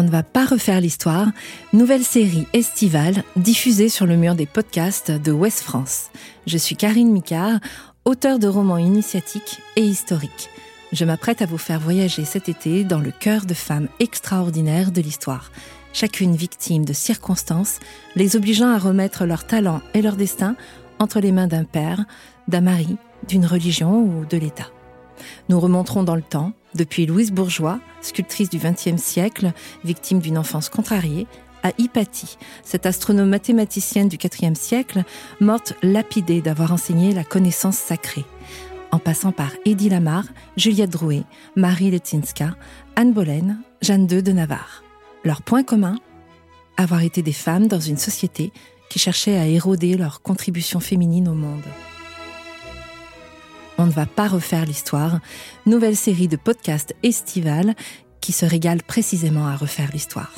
On ne va pas refaire l'histoire, nouvelle série estivale diffusée sur le mur des podcasts de Ouest France. Je suis Karine Micard, auteure de romans initiatiques et historiques. Je m'apprête à vous faire voyager cet été dans le cœur de femmes extraordinaires de l'histoire, chacune victime de circonstances les obligeant à remettre leur talent et leur destin entre les mains d'un père, d'un mari, d'une religion ou de l'État. Nous remonterons dans le temps, depuis Louise Bourgeois, sculptrice du XXe siècle, victime d'une enfance contrariée, à Hypatie, cette astronome mathématicienne du IVe siècle, morte lapidée d'avoir enseigné la connaissance sacrée. En passant par Édith Lamar, Juliette Drouet, Marie Letinska, Anne Boleyn, Jeanne II de Navarre. Leur point commun? Avoir été des femmes dans une société qui cherchait à éroder leur contribution féminine au monde. On ne va pas refaire l'histoire. Nouvelle série de podcasts estivales qui se régale précisément à refaire l'histoire.